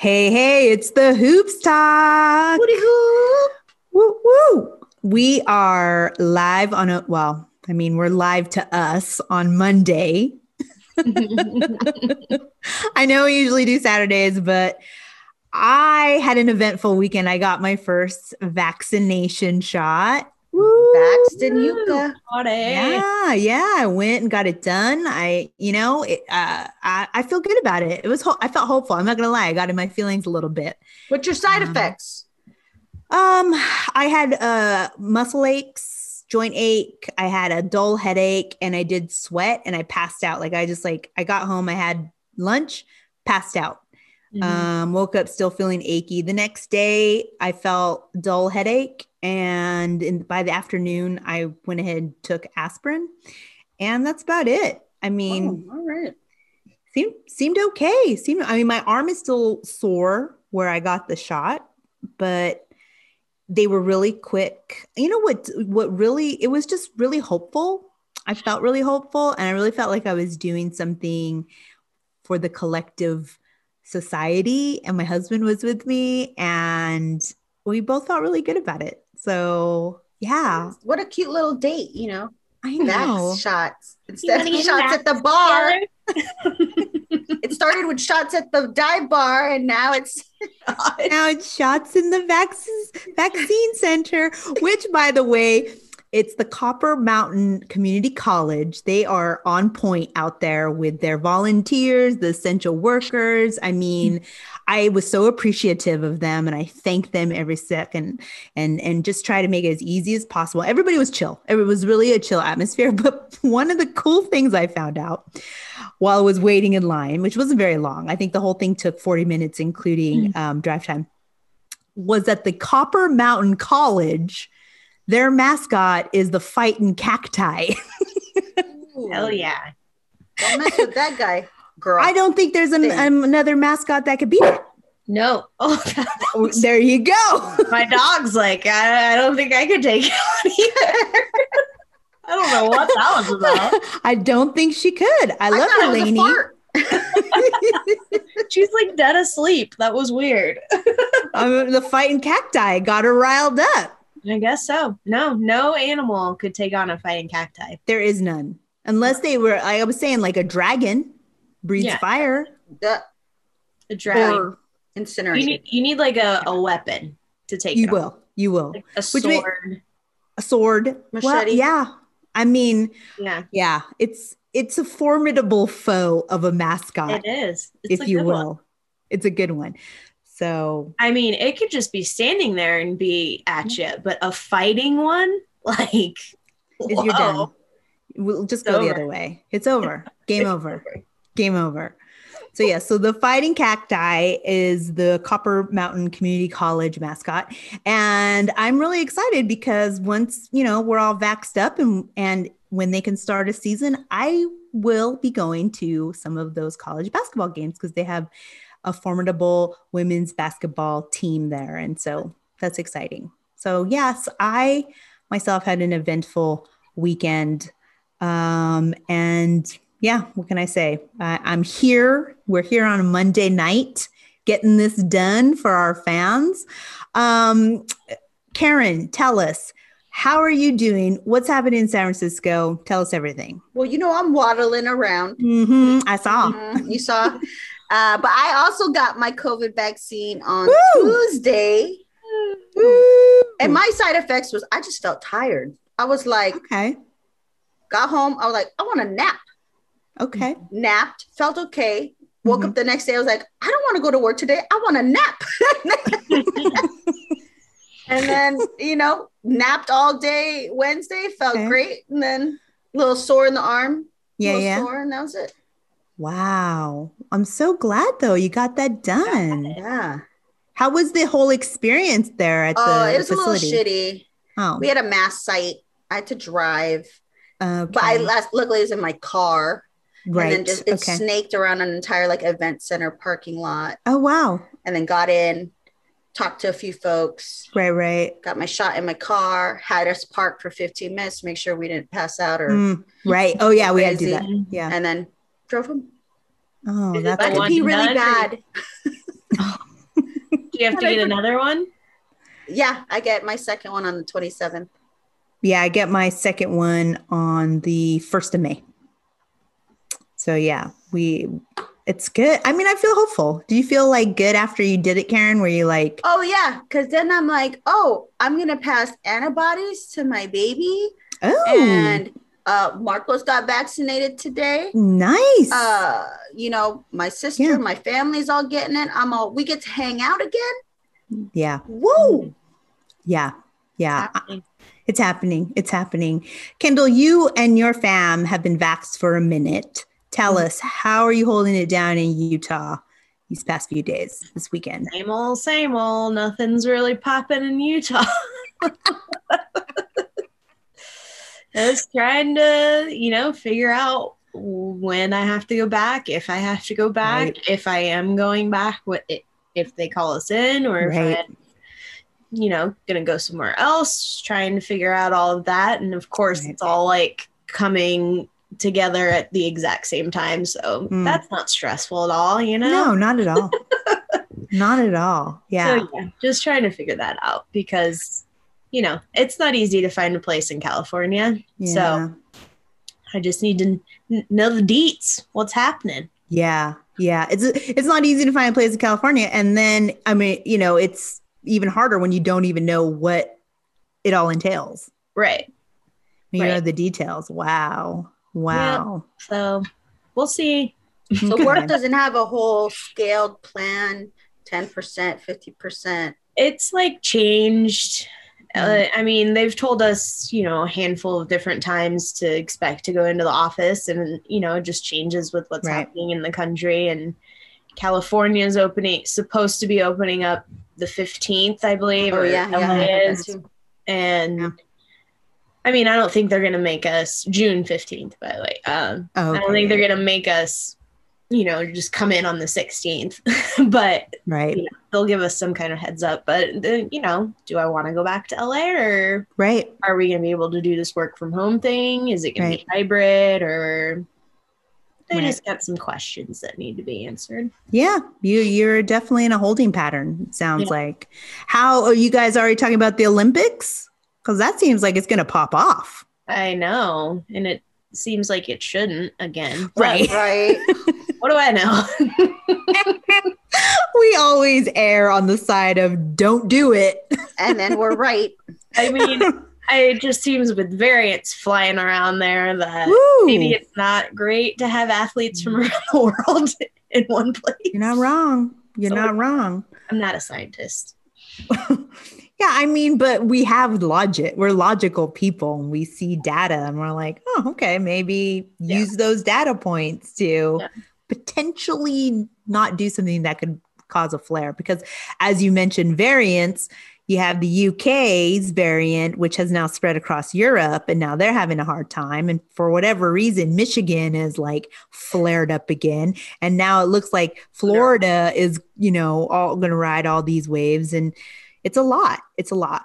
Hey, hey, it's the Hoops Talk. Hoop. Woo, woo. We are live on a, well, I mean, we're live to us on Monday. I know we usually do Saturdays, but I had an eventful weekend. I got my first vaccination shot. Vaxxed and Yuka. Yeah, yeah. I went and got it done. I, you know, it, uh, I, I feel good about it. It was, ho- I felt hopeful. I'm not gonna lie. I got in my feelings a little bit. What's your side Um, effects? Um, I had uh muscle aches, joint ache. I had a dull headache, and I did sweat, and I passed out. Like I just like I got home, I had lunch, passed out. Mm-hmm. Um, woke up still feeling achy. The next day, I felt dull headache, and in, by the afternoon, I went ahead and took aspirin, and that's about it. I mean, Oh, all right. seemed seemed okay. Seemed I mean my arm is still sore where I got the shot, but they were really quick. You know what what really it was just really hopeful. I felt really hopeful and I really felt like I was doing something for the collective society and my husband was with me and we both felt really good about it. So, yeah, What a cute little date, you know. I know. Vax shots instead wanna of get shots at the bar. It started with shots at the dive bar, and now it's now it's shots in the vaccine vaccine center, which by the way, it's the Copper Mountain Community College. They are on point out there with their volunteers, the essential workers. I mean, I was so appreciative of them and I thank them every second and and just try to make it as easy as possible. Everybody was chill. It was really a chill atmosphere. But one of the cool things I found out while I was waiting in line, which wasn't very long, I think the whole thing took 40 minutes, including um, drive time, was that the Copper Mountain College, their mascot is the fighting cacti. Hell yeah. don't mess with that guy, girl. I don't think there's an, Dang. another mascot that could beat it. No. Oh, Oh, there you go. my dog's like, I, I don't think I could take it either. I don't know what that was about. I don't think she could. I I love thought her, it was a Lainey. She's like dead asleep. That was weird. Um, the fighting cacti got her riled up. I guess so. No, no animal could take on a fighting cacti. There is none. Unless they were, I was saying, like a dragon breathes Yeah. fire. The- A dragon. or you need you need like a, a weapon to take You it on. will. You will. Like a Which may- sword. A sword. Well, Machete. yeah. I mean, yeah, yeah, it's it's a formidable foe of a mascot, it is. It's if you will. one. It's a good one. So I mean, it could just be standing there and be at mm-hmm. you, but a fighting one, like, if you're done, we'll just It's go the other way. It's over. Game over. Game over. So yeah, so the fighting cacti is the Copper Mountain Community College mascot, and I'm really excited because once you know we're all vaxxed up and and when they can start a season, I will be going to some of those college basketball games because they have a formidable women's basketball team there, and so that's exciting. So yes, I myself had an eventful weekend, um, and yeah, what can I say? I I'm here. We're here on a Monday night getting this done for our fans. Um, Karen, tell us, how are you doing? What's happening in San Francisco? Tell us everything. well, you know, I'm waddling around. hmm I saw. Mhm, You saw. Uh, but I also got my COVID vaccine on Woo! Tuesday. And my side effects was I just felt tired. I was like, okay. got home, I was like, I want to nap. Okay. Napped, felt okay. Woke Mhm. up the next day, I was like, I don't want to go to work today. I want to nap. and then, you know, napped all day Wednesday, felt Okay. great. And then a little sore in the arm. Yeah, yeah. Sore, and that was it. Wow. I'm so glad though you got that done. Yeah. How was the whole experience there at the Oh, it was facility? a little shitty. Oh, We had a mass site. I had to drive, okay. but I last luckily it was in my car. right. And then just it okay. snaked around an entire like event center parking lot Oh wow. and then got in, talked to a few folks, Right, right. got my shot in my car, had us park for 15 minutes to make sure we didn't pass out or Mm, right. Oh yeah, we had to do that. Yeah. and then drove home. Oh, Is it that's I had the to one pee really done or- bad. Oh. you have to get another one? Yeah, I get my second one on the 27th. Yeah, I get my second one on the 1st of May. So yeah, we it's good. I mean, I feel hopeful. Do you feel like good after you did it, Karen? Were you like, Oh yeah, because then I'm like, oh, I'm gonna pass antibodies to my baby, oh, and uh, Marcos got vaccinated today. nice. Uh, you know, my sister, Yeah. my family's all getting it. I'm all, we get to hang out again. yeah, Woo! yeah, yeah. Happening. It's happening. It's happening. Kyndall, you and your fam have been vaxxed for a minute. Tell Mm-hmm. us, how are you holding it down in Utah these past few days, this weekend? Same old, same old. Nothing's really popping in Utah. Just trying to, you know, figure out when I have to go back, if I have to go back, Right. if I am going back, what if they call us in, or if I'm, you know, gonna go somewhere else. Trying to figure out all of that, and of course, Right. it's all like coming together at the exact same time. So Mm. that's not stressful at all, you know. No, not at all. not at all. Yeah. So yeah, just trying to figure that out because you know it's not easy to find a place in California. yeah. So I just need to n- know the deets. What's happening? Yeah, yeah. It's it's not easy to find a place in California, and then I mean, you know, it's even harder when you don't even know what it all entails. Right. You know the details. Wow, wow. So we'll see. So Okay. work doesn't have a whole scaled plan, 10%, 50%. It's like changed. Uh, Mm. I mean, they've told us, you know, a handful of different times to expect to go into the office, and you know, it just changes with what's Right. happening in the country. And California is opening, supposed to be opening up the fifteenth, I believe. Oh or yeah, yeah. LA I heard that is. too. and Yeah. I mean, I don't think they're gonna make us June fifteenth. By the way, um, Oh, I don't think they're gonna make us, you know, just come in on the sixteenth. but right, you know, they'll give us some kind of heads up. But then, you know, do I want to go back to LA or right. are we gonna be able to do this work from home thing? Is it gonna be hybrid or? They Right. just got some questions that need to be answered. Yeah, you you're definitely in a holding pattern. Sounds Yeah. like. How are you guys already talking about the Olympics? Because that seems like it's going to pop off. I know, and it seems like it shouldn't again. Right. Right. What do I know? we always err on the side of don't do it. and then we're right. I mean, I, it just seems with variants flying around there that Woo. maybe it's not great to have athletes from around the world in one place. You're not wrong. You're So not wrong. I'm not a scientist. Yeah, I mean, but we have logic. We're logical people and we see data and we're like, oh, okay, maybe Yeah. use those data points to Yeah. Potentially not do something that could cause a flare. Because as you mentioned, variants, you have the UK's variant, which has now spread across Europe, and now they're having a hard time. And for whatever reason, Michigan is like flared up again. And now it looks like Florida is, you know, all going to ride all these waves. And it's a lot. It's a lot.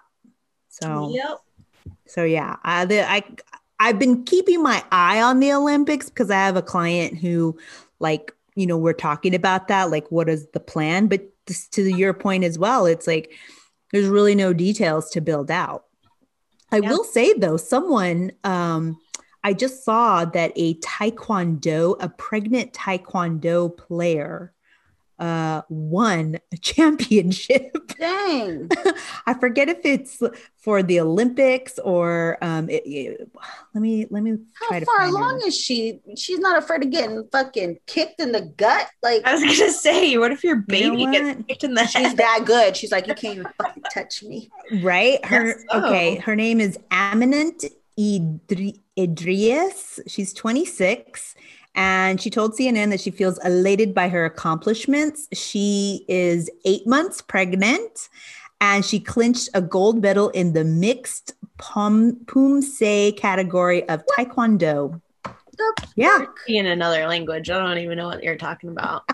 So, Yep. so yeah, I, the, I, I've been keeping my eye on the Olympics because I have a client who, like, you know, we're talking about that. Like, what is the plan? But this, to your point as well, it's like there's really no details to build out. I Yeah. will say though, someone um, I just saw that a taekwondo, a pregnant taekwondo player, uh, won a championship. Dang. I forget if it's for the Olympics or um, it, it- let me let me How to far find along it. is she? She's not afraid of getting fucking kicked in the gut. Like I was gonna say, what if your You know baby gets kicked in the she's head? that good. She's like, you can't even fucking touch me. right? Her so. okay. Her name is Aminant Idri- Idrias. She's 26. And she told CNN that she feels elated by her accomplishments. She is eight months pregnant and she clinched a gold medal in the mixed pom- poomsae category of Taekwondo. The Yeah. in another language. I don't even know what you're talking about.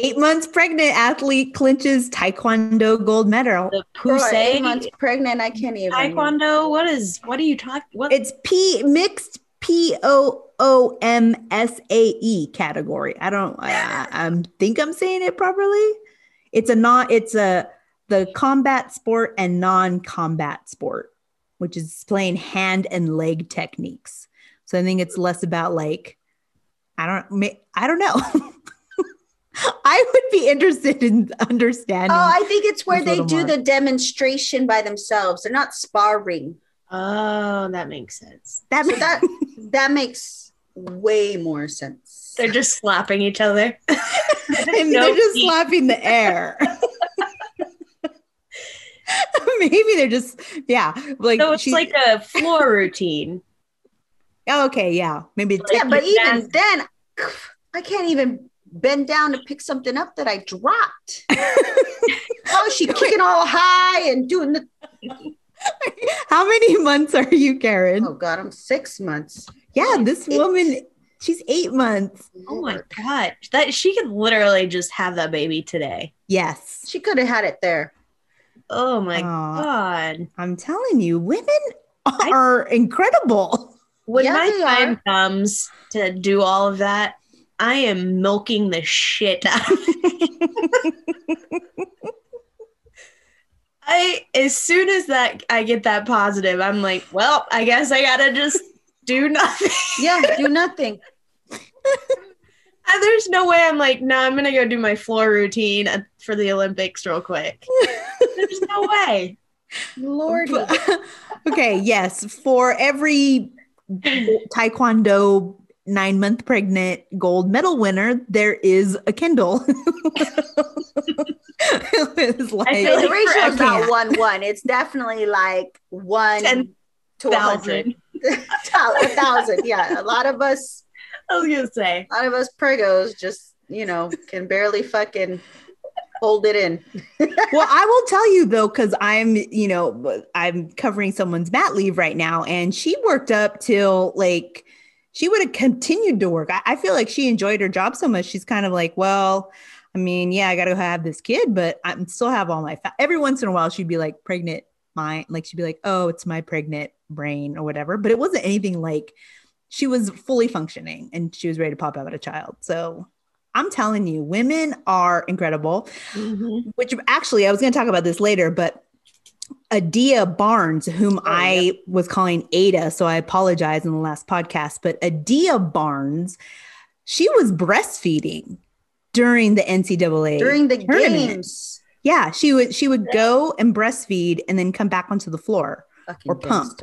Eight months pregnant athlete clinches Taekwondo gold medal. The Girl, Puse eight months pregnant. I can't even. Taekwondo. What is? What are you talking? What? It's P mixed P O O M S A E category. I don't. I, I think I'm saying it properly. It's a non. It's a the combat sport and non-combat sport, which is playing hand and leg techniques. So I think it's less about like I don't I don't know. I would be interested in understanding. Oh, I think it's where they do more. the demonstration by themselves. They're not sparring. Oh, that makes sense. that So that that makes way more sense. They're just slapping each other. and No they're just feet. slapping the air. Maybe they're just yeah, like So it's she- like a floor routine. oh, okay, yeah, maybe it's yeah, but even then, I can't even bend down to pick something up that I dropped. How is she kicking all high and doing the? How many months are you, Karen? Oh God, I'm six months. Yeah, this eight. woman, she's eight months. Oh my god. That she could literally just have that baby today. Yes, She could have had it there. Oh my Aw. god. I'm telling you, women are incredible. When Yeah, my time are. comes to do all of that, I am milking the shit out of it. I as soon as that I get that positive, I'm like, well, I guess I gotta just do nothing. Yeah, do nothing. And There's no way I'm like, no, I'm gonna go do my floor routine for the Olympics real quick. There's no way. Lordy. okay, yes, for every taekwondo nine month pregnant gold medal winner, there is a Kyndall. it's like, I feel the like ratio is not one one. It's definitely like one Ten to a hundred. Thousand. A thousand. Yeah, a lot of us, I was gonna say. a lot of us pregos just you know can barely fucking hold it in. well, I will tell you though, because I'm, you know, I'm covering someone's mat leave right now, and she worked up till like she would have continued to work. I, I feel like she enjoyed her job so much. She's kind of like, well, I mean, yeah, I got to have this kid, but I'm still have all my. Fa-. Every once in a while, she'd be like, pregnant mind, like she'd be like, oh, it's my pregnant brain or whatever. But it wasn't anything like she was fully functioning and she was ready to pop out a child. So. I'm telling you, women are incredible Mhm. which actually I was going to talk about this later, but Adia Barnes, whom Oh, I was calling Ada, so I apologize in the last podcast, but Adia Barnes, she was breastfeeding during the NCAA During the tournament. games. Yeah, she would she would go and breastfeed and then come back onto the floor. Fucking Or pump.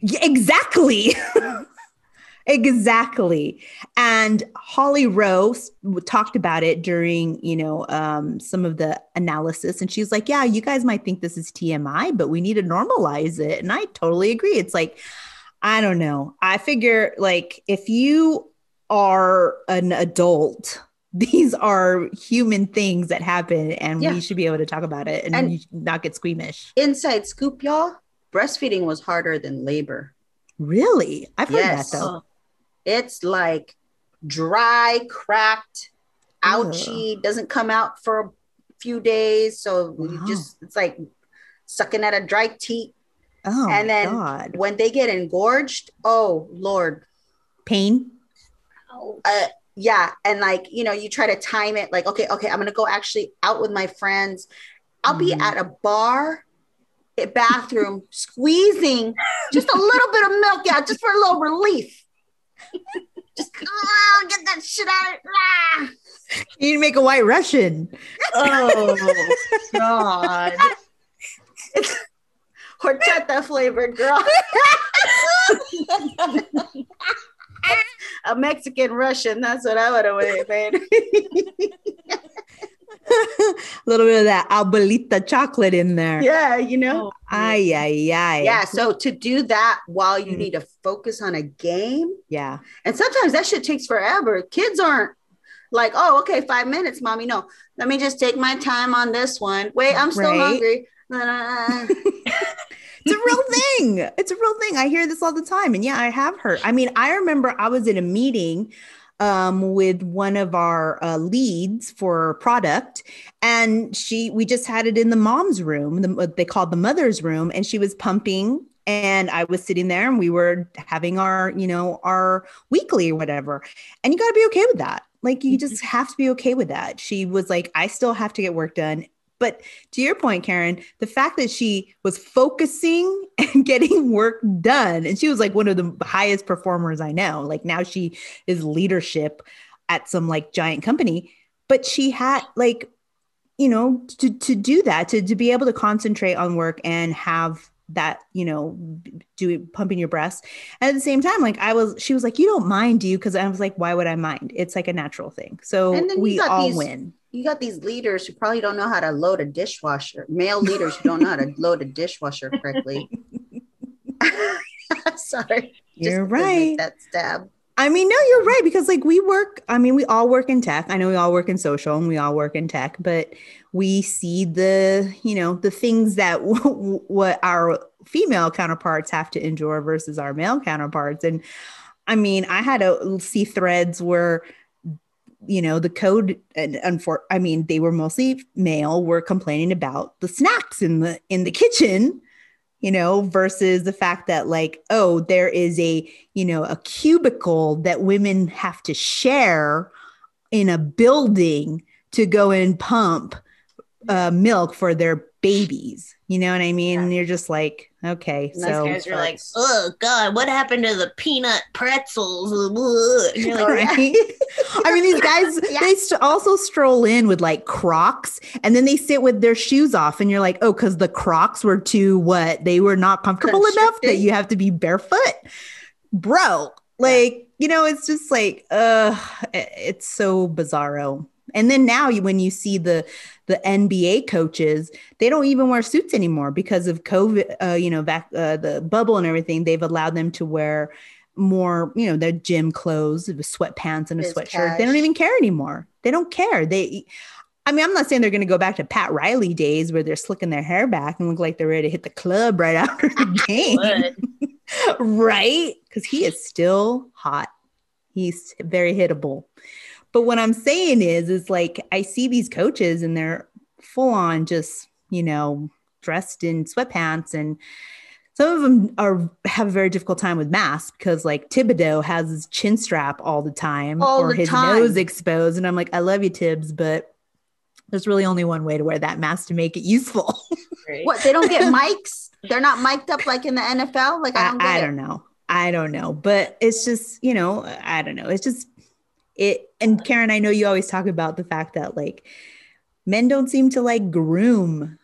Yeah, exactly. exactly. And Holly Rowe talked about it during, you know, um, some of the analysis. And she's like, yeah, you guys might think this is TMI, but we need to normalize it. And I totally agree. It's like, I don't know. I figure like if you are an adult, these are human things that happen and Yeah. we should be able to talk about it and, And- not get squeamish. Inside scoop, y'all. Breastfeeding was harder than labor. Really? I've heard Yes. that though. It's like dry, cracked, ouchy, doesn't come out for a few days. So you just it's like sucking at a dry teat. Oh, and then God. when they get engorged, oh Lord. pain. Uh, yeah. And like, you know, you try to time it like, okay, okay, I'm gonna go actually out with my friends. I'll be Mhm. at a bar, bathroom, squeezing just a little bit of milk out just for a little relief. just ah, get that shit out. Ah. You need to make a white Russian. Oh God. It's horchata flavored girl. a Mexican Russian. That's what I would have made. a little bit of that abuelita chocolate in there. yeah, you know. Ay, ay, ay. Yeah. So to do that while you Mhm. need to focus on a game, Yeah. and sometimes that shit takes forever. Kids aren't like, oh, okay, five minutes, mommy. No, let me just take my time on this one. Wait, I'm still Right. hungry. It's a real thing. It's a real thing. I hear this all the time. And yeah, I have heard. I mean, I remember I was in a meeting um, with one of our uh, leads for product, and she we just had it in the mom's room, the, what they called the mother's room, and she was pumping. And I was sitting there and we were having our, you know, our weekly or whatever. And you got to be okay with that. Like you just have to be okay with that. She was like, I still have to get work done. But to your point, Karen, the fact that she was focusing and getting work done, and she was like one of the highest performers I know. Like now she is leadership at some like giant company, but she had like, you know, to to do that, to to be able to concentrate on work and have that you know do pumping your breast and at the same time like i was she was like you don't mind do you? Because i was like why would i mind? It's like a natural thing. So we all these- win You got these leaders who probably don't know how to load a dishwasher. Male leaders who don't know how to load a dishwasher correctly. Sorry. You're right. That stab. I mean, no, you're right because like we work. I mean, we all work in tech. I know we all work in social and we all work in tech, but we see the you know the things that what our female counterparts have to endure versus our male counterparts. And I mean, I had to see threads where you know the code and unfor- I mean, they were mostly male were complaining about the snacks in the in the kitchen you know, versus the fact that, like, oh, there is a, you know, a cubicle that women have to share in a building to go and pump uh, milk for their babies. You know what I mean? And you're just like, okay, And those so. guys are like, oh god, what happened to the peanut pretzels? You're like, Right? I mean, these guys, Yeah. they st- also stroll in with like Crocs and then they sit with their shoes off. And you're like, oh, because the Crocs were too what? They were not comfortable enough that you have to be barefoot. Bro, like, you know, it's just like, uh, it's so bizarro. And then now you, when you see the the NBA coaches, they don't even wear suits anymore because of COVID, uh, you know, back uh, the bubble and everything. They've allowed them to wear more, you know, their gym clothes, sweatpants and a sweatshirt. They don't even care anymore. They don't care. They, I mean, I'm not saying they're going to go back to Pat Riley days where they're slicking their hair back and look like they're ready to hit the club right after the game, right? Because he is still hot. He's very hittable. But what I'm saying is, is like I see these coaches and they're full on just, you know, dressed in sweatpants and some of them are have a very difficult time with masks because like Thibodeau has his chin strap all the time All or the his time. nose exposed. And I'm like, I love you, Thibs, but there's really only one way to wear that mask to make it useful. Right. What? They don't get mics? They're not mic'd up like in the NFL? Like, I I, don't get I it. don't know. I don't know. But it's just, you know, I don't know. It's just it and Karen, I know you always talk about the fact that like men don't seem to like groom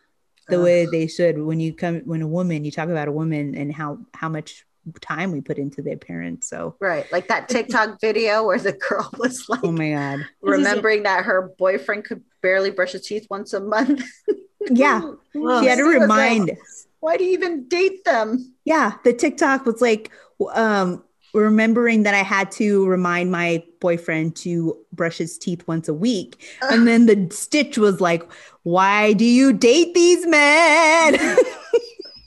the Ugh. way they should when you come when a woman you talk about a woman and how how much time we put into their appearance so Right. Like that TikTok video where the girl was like oh my god remembering that her boyfriend could barely brush his teeth once a month. yeah Well, she had to She was like, remind Why do you even date them? yeah the tiktok was like um remembering that i had to remind my boyfriend to brush his teeth once a week and then the stitch was like why do you date these men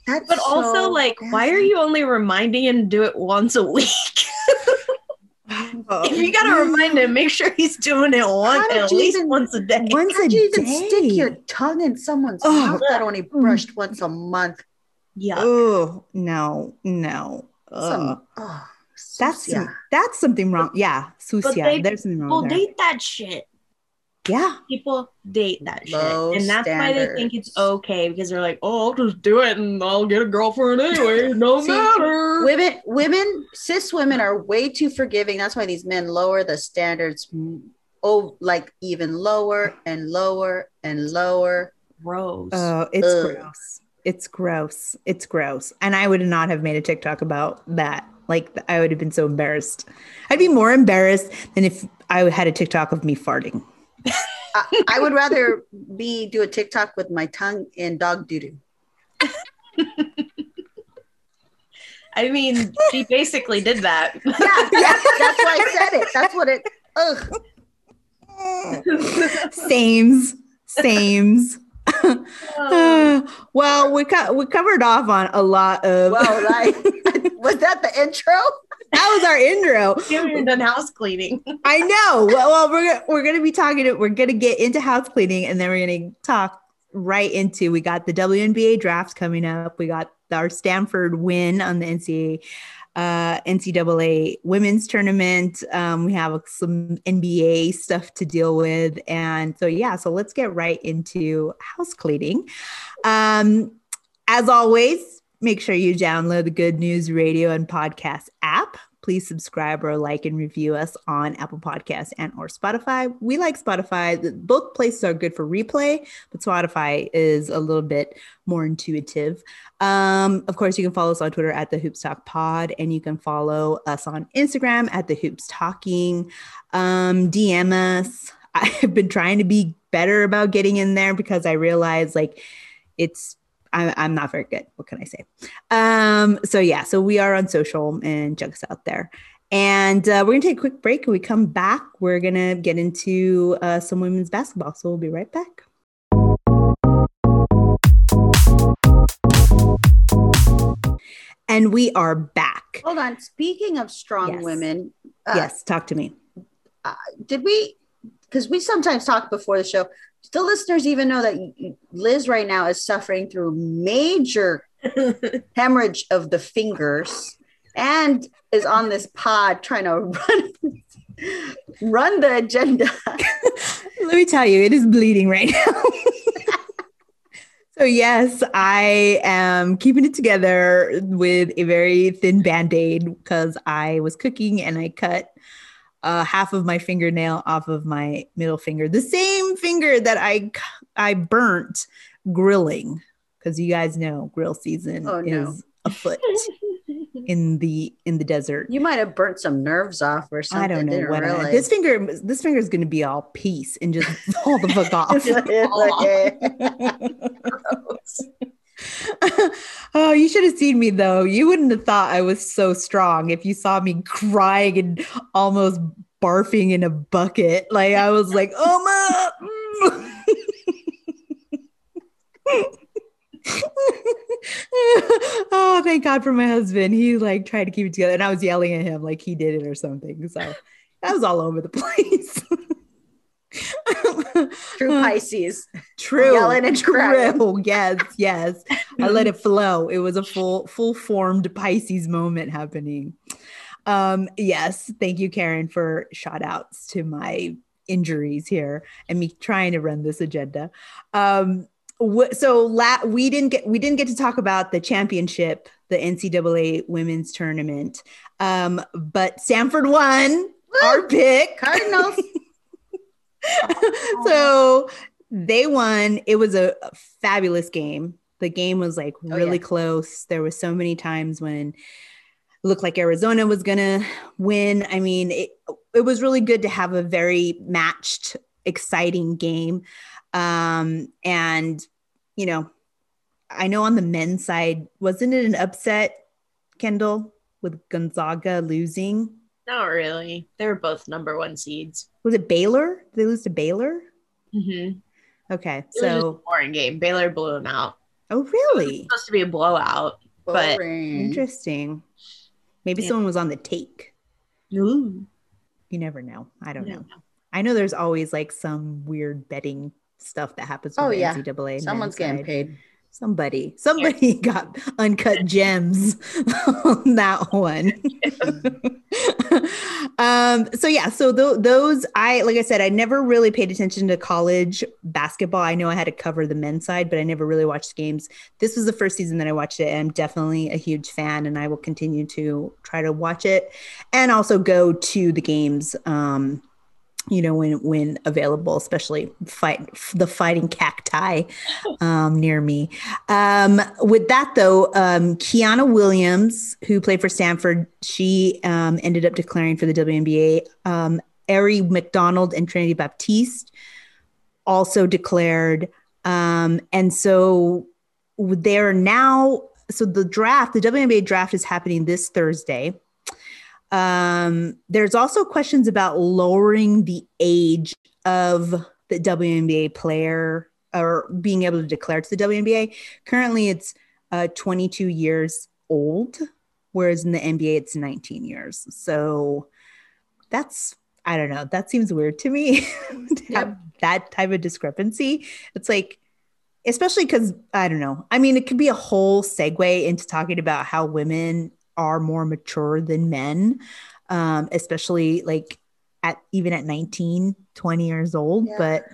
That's But also, so like, why are you only reminding him to do it once a week? If you gotta remind him, make sure he's doing it once at you least even- once a day. once a How'd you even day. stick your tongue in someone's Oh. mouth that only mm. brushed once a month? Yeah. oh no no Some, oh, that's yeah. that's something wrong yeah But sucia they- there's something wrong People there. date that shit. yeah People date that Low shit. And that's why they think it's okay because they're like, oh, I'll just do it and I'll get a girlfriend anyway. No See, matter. Women, women, cis women are way too forgiving. That's why these men lower the standards. Oh, like even lower and lower and lower. Gross. Oh, it's Ugh. gross. It's gross. It's gross. And I would not have made a TikTok about that. Like I would have been so embarrassed. I'd be more embarrassed than if I had a TikTok of me farting. I, I would rather be do a TikTok with my tongue and dog doo doo. I mean, she basically did that. Yeah, that's, that's why I said it. That's what it. Ugh. Sames. Sames. Uh, well, we co- we covered off on a lot of Well, like, was that the intro? that was our intro. We haven't even done house cleaning. I know. Well, well we're gonna, we're gonna be talking. To, we're gonna get into house cleaning, and then we're gonna talk right into. We got the WNBA drafts coming up. We got our Stanford win on the NCAA uh, NCAA women's tournament. Um, we have some NBA stuff to deal with. And so, yeah, so let's get right into house cleaning. Um, as always, make sure you download the Good News Radio and Podcast app please subscribe or like and review us on Apple Podcasts and or Spotify. We like Spotify. Both places are good for replay, but Spotify is a little bit more intuitive. Um, of course, you can follow us on Twitter at the Hoops Talk Pod, and you can follow us on Instagram at the Hoops Talking. Um, DM us. I've been trying to be better about getting in there because I realize like it's I, I'm not very good. What can I say? Um, so yeah, so we are on social and check us out there. And uh, we're gonna take a quick break. and we come back, we're gonna get into uh, some women's basketball. So we'll be right back. And we are back. Hold on. Speaking of strong Yes. women, uh, yes, talk to me. uh, did we? Because we sometimes talk before the show. Do listeners even know that Liz right now is suffering through major hemorrhage of the fingers and is on this pod trying to run run the agenda. Let me tell you, it is bleeding right now. so, yes, I am keeping it together with a very thin band aid because I was cooking and I cut uh, half of my fingernail off of my middle finger, the same finger that I I burnt grilling because you guys know grill season Oh, no. is afoot in the in the desert. You might have burnt some nerves off or something. I don't know what I- realize. this finger. This finger is going to be all peace and just fall the fuck off. oh, you should have seen me though. You wouldn't have thought I was so strong if you saw me crying and almost barfing in a bucket. Like I was like, oh my. Mm. oh, thank God for my husband. He like tried to keep it together, and I was yelling at him like he did it or something. So that was all over the place. True Pisces. True. Yelling and crying. True. Yes, yes. I let it flow. It was a full, full formed Pisces moment happening. Um, yes, thank you, Karen, for shout outs to my injuries here and me trying to run this agenda. Um, wh- so la- we didn't get we didn't get to talk about the championship, the NCAA women's tournament. Um, but Stanford won our pick. Cardinals. so they won. It was a, fabulous game. The game was like Oh, really yeah. close. There were so many times when it looked like Arizona was gonna win. I mean, it it was really good to have a very matched, exciting game. Um, and you know, I know on the men's side, wasn't it an upset, Kyndall, with Gonzaga losing? Not really. They were both number one seeds. Was it Baylor? Did they lose to Baylor? Mm-hmm. Okay, It was just a so boring game. Baylor blew them out. oh It was really? supposed to be a blowout. But- Interesting. Maybe Yeah. someone was on the take. Ooh. You never know. I don't Yeah. know. I know there's always like some weird betting stuff that happens with Oh, the yeah. NCAA. Someone's getting side. paid. Somebody, somebody got uncut gems on that one. um, so yeah, so tho- those I like I said, I never really paid attention to college basketball. I know I had to cover the men's side, but I never really watched games. This was the first season that I watched it, and I'm definitely a huge fan, and I will continue to try to watch it and also go to the games. Um, you know when when available especially fight the fighting cacti um, near me um, with that though um, kiana williams who played for stanford she um, ended up declaring for the WNBA. Um, Aari McDonald and Trinity Baptiste also declared. Um, and so they're now, so the draft, the WNBA draft is happening this Thursday. Um, there's also questions about lowering the age of the WNBA player or being able to declare to the WNBA. Currently, it's uh, 22 years old, whereas in the NBA, it's 19 years. So that's, I don't know, that seems weird to me to have that type of discrepancy. It's like, especially because I don't know. I mean, it could be a whole segue into talking about how women are more mature than men, um, especially like at even at 19, 20 years old. Yeah. But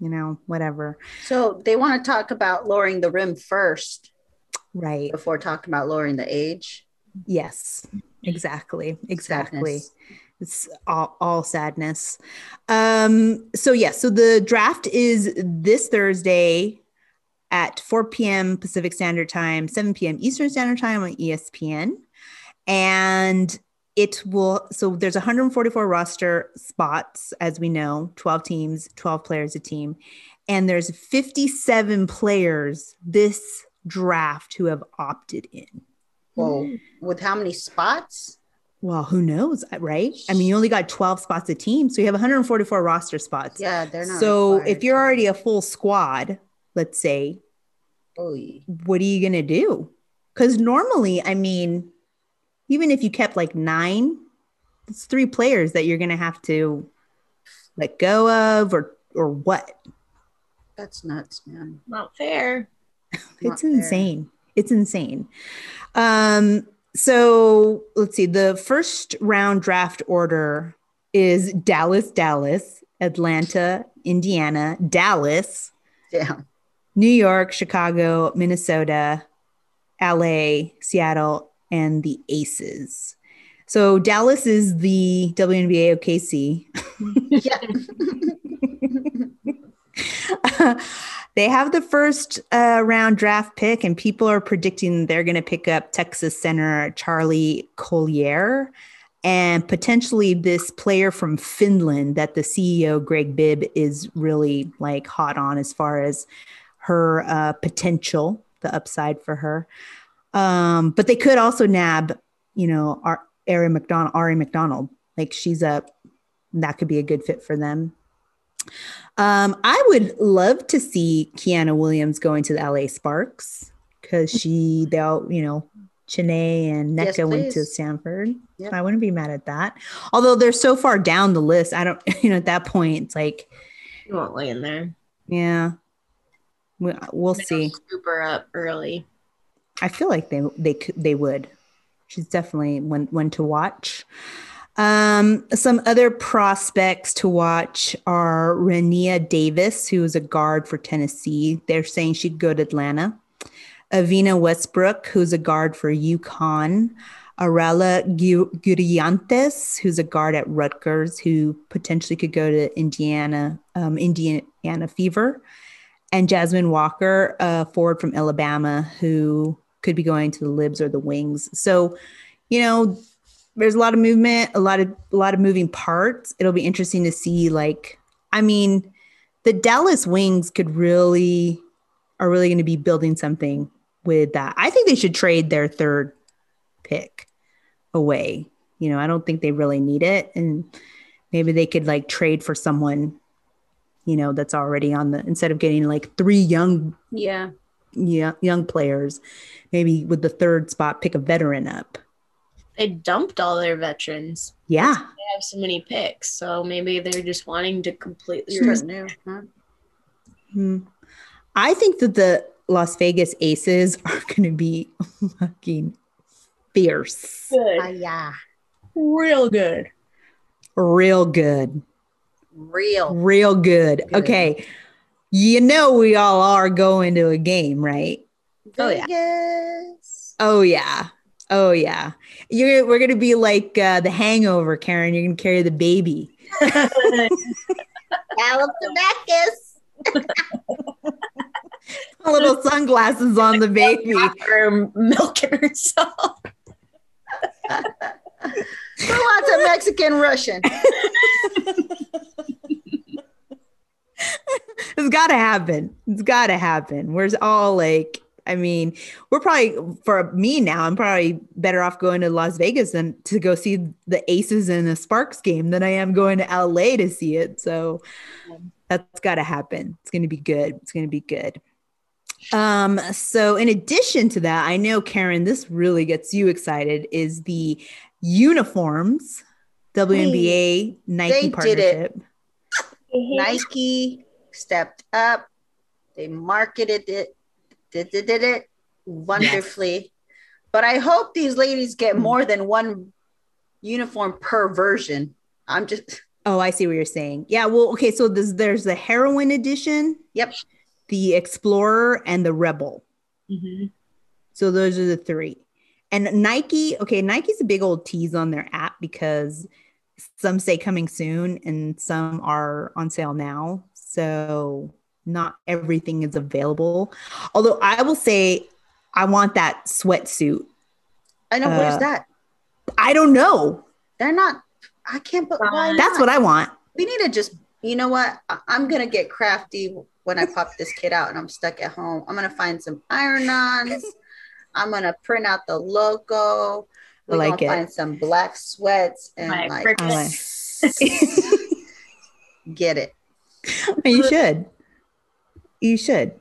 you know, whatever. So they want to talk about lowering the rim first Right. before talking about lowering the age. Yes. Exactly. Exactly. Sadness. It's all, all sadness. Um, so yeah, so the draft is this Thursday at 4 p.m. Pacific Standard Time, 7 p.m. Eastern Standard Time on ESPN. And it will so there's 144 roster spots, as we know, 12 teams, 12 players a team. And there's 57 players this draft who have opted in. Whoa. Hmm. With how many spots? Well, who knows, uh, right? I mean, you only got 12 spots a team, so you have 144 roster spots. Yeah, they're not. so required. if you're already a full squad, let's say, Oy. what are you going to do? Because normally, I mean, even if you kept like nine, it's three players that you're going to have to let go of or or what? that's nuts, man. Not fair. Not it's fair. insane. It's insane. Um, so let's see. The first round draft order is Dallas, Dallas, Atlanta, Indiana, Dallas, Yeah. New York, Chicago, Minnesota, LA, Seattle, and the Aces. So Dallas is the WNBA OKC. Yeah. they have the first uh, round draft pick, and people are predicting they're going to pick up Texas center Charli Collier and potentially this player from Finland that the CEO Greg Bibb is really like hot on as far as her uh, potential, the upside for her. Um, but they could also nab, you know, our Aari McDonald. Aari McDonald, like she's a that could be a good fit for them. Um, I would love to see Kiana Williams going to the LA Sparks because she, they'll, you know, Chiney and Yes, went to. Stanford. Yep. I wouldn't be mad at that. Although they're so far down the list, I don't, you know, at that point, it's like, You won't lay in there. yeah, we'll Maybe see. Scoop her up early. I feel like they they they would. She's definitely one one to watch. Um, some other prospects to watch are Rennia Davis, who is a guard for Tennessee. They're saying she'd go to Atlanta. Evina Westbrook, who's a guard for UConn. Arella Gu- Guirantes, who's a guard at Rutgers, who potentially could go to Indiana, um, Indiana Fever and Jasmine Walker, uh, a forward from Alabama, who could be going to the Libs or the Wings. So, you know, there's a lot of movement, a lot of a lot of moving parts. It'll be interesting to see. Like, I mean, the Dallas Wings could really are really going to be building something with that. I think they should trade their third pick away. You know, I don't think they really need it, and maybe they could like trade for someone you know that's already on the instead of getting like three young Yeah. yeah, young players maybe with the third spot pick a veteran up They dumped all their veterans. yeah They have so many picks, so maybe they're just wanting to completely. Start new, huh? Hmm. i think that the las vegas aces are going to be fucking fierce Good. Ah, yeah. Real good. real good Real. real good. Good. okay you know we all are going to a game right Oh, yeah. Vegas. oh yeah oh yeah you're we're going to be like uh, the hangover karen you're going to carry the baby Galifianakis. little sunglasses on the baby or milking herself. Who wants a Mexican Russian? it's got to happen. It's got to happen. We're all like, I mean, we're probably for me now. I'm probably better off going to Las Vegas than to go see the Aces and the Sparks game than I am going to LA to see it. So that's got to happen. It's going to be good. It's going to be good. Um, so in addition to that, I know Karen, this really gets you excited. Is the uniforms WNBA Nike did it. Partnership? Nike stepped up. They marketed it, did, did, did it wonderfully. But I hope these ladies get more than one uniform per version. I'm just Oh, I see what you're saying. Yeah. Well, okay. So there's there's the heroine edition, yep. the explorer, and the rebel. Mhm. So those are the three. And Nike, okay, Nike's a big old tease on their app because some say coming soon and some are on sale now. So not everything is available. Although I will say I want that sweatsuit. I know where's Uh, that? I don't know. They're not. I can't. But why? That's not? what I want. we need to just. You know what? I, I'm gonna get crafty when I pop this kid out and I'm stuck at home. I'm gonna find some iron-ons. I'm gonna print out the logo. I We're like gonna it. find some black sweats and My like Cricut. I get it. you should. You should.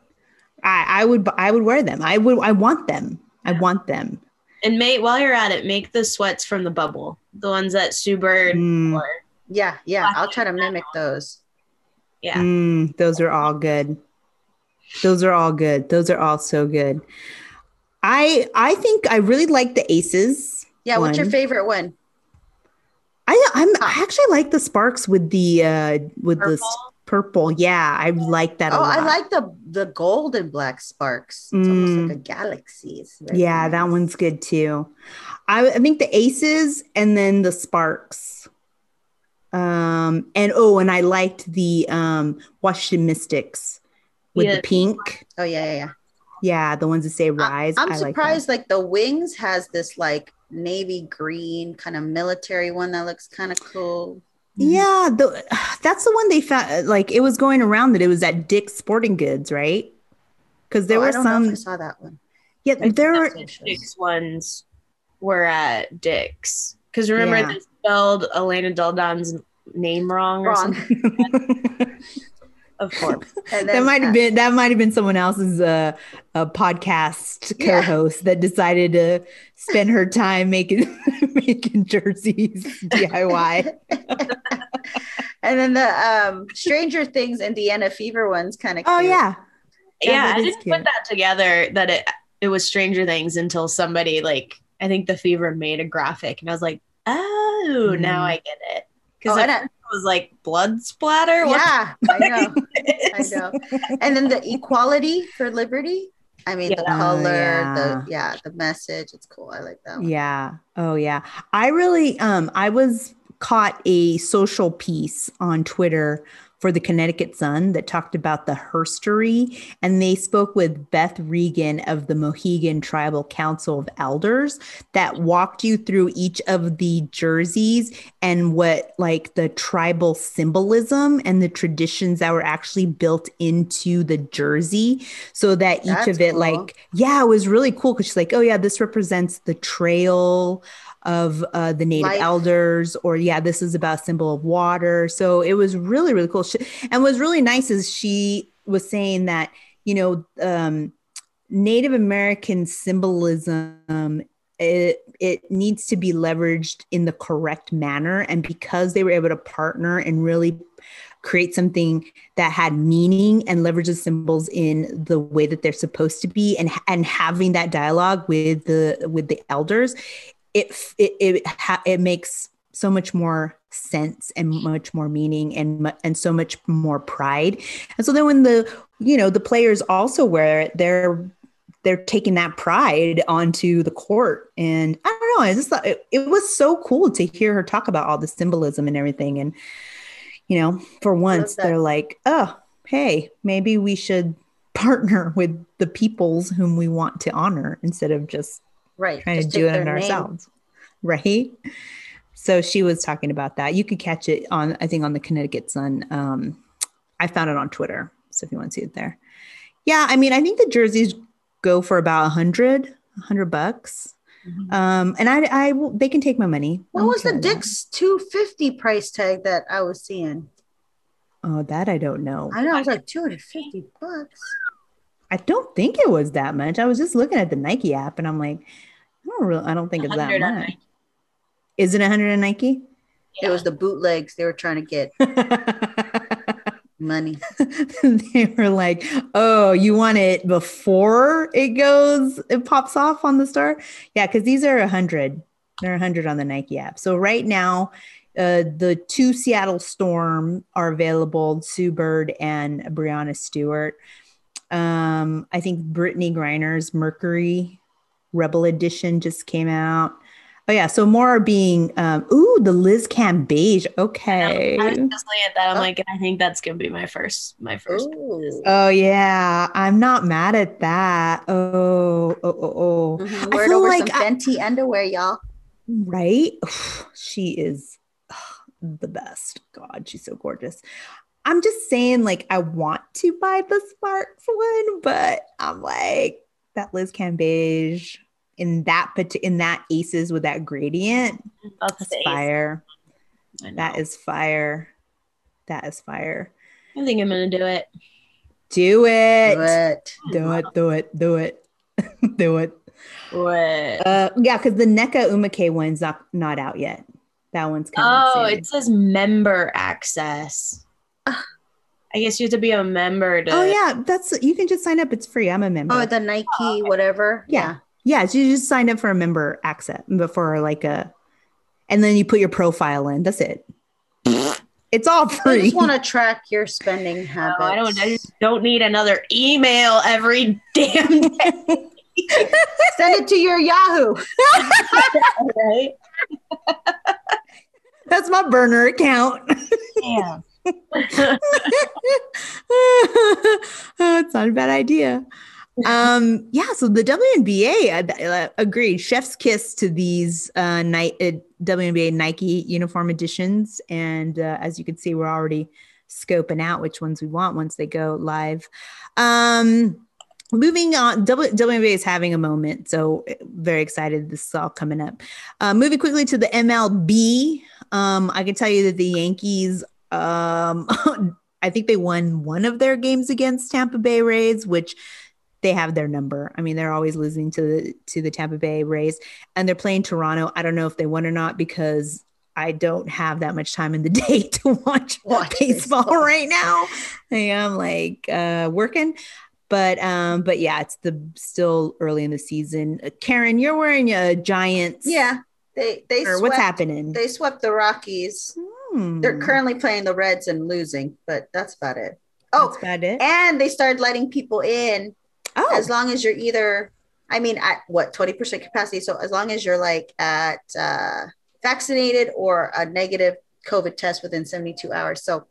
I, I would I would wear them. I would I want them. I want them. And mate, while you're at it, make the sweats from the bubble, the ones that Sue Bird Mm. wore. Yeah, yeah. I'll try to mimic those. Yeah. Mm, those are all good. Those are all good. Those are all so good. I I think I really like the aces. Yeah. What's your favorite one? I I'm I actually like the sparks with the uh with the Purple? purple. Yeah, I like that a Oh. I like the the gold and black sparks. It's almost like a galaxy. Yeah, that one's good too. I, I think the aces and then the sparks. Um and oh, and I liked the um Washington Mystics with Yeah. the pink. Oh yeah, yeah, yeah. Yeah, the ones that say rise. I'm I like surprised. Like the wings has this like navy green kind of military one that looks kind of cool. Yeah, the, that's the one they found. Like it was going around that it was at Dick's Sporting Goods, right? Because there Oh, I were don't know some. if I saw that one. Yeah, there were. Dick's ones were at Dick's. Because remember, Yeah. they spelled Elena Delle Donne's name wrong or Wrong. something? Of course. And that might have been that might have been someone else's uh, a podcast co-host that decided to spend her time making making jerseys DIY. and then the um Stranger Things Indiana Fever one's kind of. Oh yeah, Yeah, yeah, I is didn't cute. put that together that it it was Stranger Things until somebody like I think the Fever made a graphic and I was like, oh, now Mm. I get it. Because Oh, I and I- was like blood splatter. Yeah, I know. I know. And then the equality for liberty. I mean, the Yeah. Oh, color, yeah. the yeah, the message. It's cool. I like that one. yeah. Oh yeah. I really um I was caught a social piece on Twitter for the Connecticut Sun that talked about the herstory and they spoke with Beth Regan of the Mohegan Tribal Council of Elders that walked you through each of the jerseys and what like the tribal symbolism and the traditions that were actually built into the jersey so that each That's of it cool. like yeah it was really cool because she's like oh yeah this represents the trail of uh, the native Life. elders or yeah this is about a symbol of water. So it was really really cool. She, and what's really nice is she was saying that you know um, native american symbolism it it needs to be leveraged in the correct manner. And because they were able to partner and really create something that had meaning and leverage the symbols in the way that they're supposed to be and and having that dialogue with the with the elders it it it, ha- it makes so much more sense and much more meaning and and so much more pride. And so then when the you know the players also wear it they're they're taking that pride onto the court. And i don't know i just thought it, it was so cool to hear her talk about all the symbolism and everything. And you know for once they're like oh hey maybe we should partner with the peoples whom we want to honor instead of just Right. trying to do it on ourselves right so she was talking about that you could catch it on i think on the connecticut sun um i found it on twitter so if you want to see it there yeah i mean i think the jerseys go for about a hundred a hundred bucks Mhm. um and i i they can take my money What I'm was the okay with that. Dick's 250 price tag that I was seeing? oh that i don't know I know it was like 250 bucks. i don't think it was that much i was just looking at the nike app and i'm like i don't really i don't think it's that 100 much Nike. is it a hundred on nike It was the bootlegs they were trying to get. Money. they were like, "Oh, you want it before it goes, it pops off on the store." Yeah, because these are a hundred. They're a hundred on the Nike app. So right now, uh, the two Seattle Storm are available: Sue Bird and Breanna Stewart. Um, I think Brittney Griner's Mercury Rebel Edition just came out. Oh yeah, so more are being um ooh, the Liz Cambage. Okay. I was just looking at that. I'm like, I think that's gonna be my first, my first. Oh yeah, I'm not mad at that. Oh, oh, oh, oh. Mhm. I feel over like some I- Fenty underwear, y'all. right? she is the best. God, she's so gorgeous. I'm just saying, like, I want to buy the Sparks one, but I'm like that Liz Cambage in that pat- in that Aces with that gradient. That's That's fire. That is fire. That is fire. I think I'm gonna do it. Do it. But Do it. Do it. Do it. do it. What? Uh, yeah, because the Nneka Ogwumike one's not not out yet. That one's coming. Oh, soon. it says member access. I guess you have to be a member to. Oh yeah, that's you can just sign up. It's free. I'm a member. oh, the Nike, whatever. Yeah. Yeah, so you just sign up for a member access before like a, and then you put your profile in. That's it. It's all free. I just want to track your spending No, habits. I don't. I just don't need another email every damn day. Send it to your Yahoo. right? That's my burner account. Damn. oh, it's not a bad idea. Um, yeah, so the WNBA uh, uh, agreed. Chef's kiss to these uh, night uh, WNBA Nike uniform editions, and uh, as you can see, we're already scoping out which ones we want once they go live. Um, moving on, WNBA is having a moment, so uh, very excited. This is all coming up. Uh, moving quickly to the MLB, um, I can tell you that the Yankees um I think they won one of their games against Tampa Bay Rays, which they have their number. I mean, they're always losing to the to the Tampa Bay Rays, and they're playing Toronto. I don't know if they won or not because I don't have that much time in the day to watch Watch baseball baseball. right now. I am like uh, working, but um, but yeah, it's the still early in the season. Uh, Karen, you're wearing a Giants. Yeah. They they swept, what's happening? They swept the Rockies. Hmm, They're currently playing the Reds and losing, but that's about it. Oh, that's about it. and they started letting people in Oh, as long as you're either i mean at what 20% capacity so as long as you're like at uh, vaccinated or a negative covid test within 72 hours so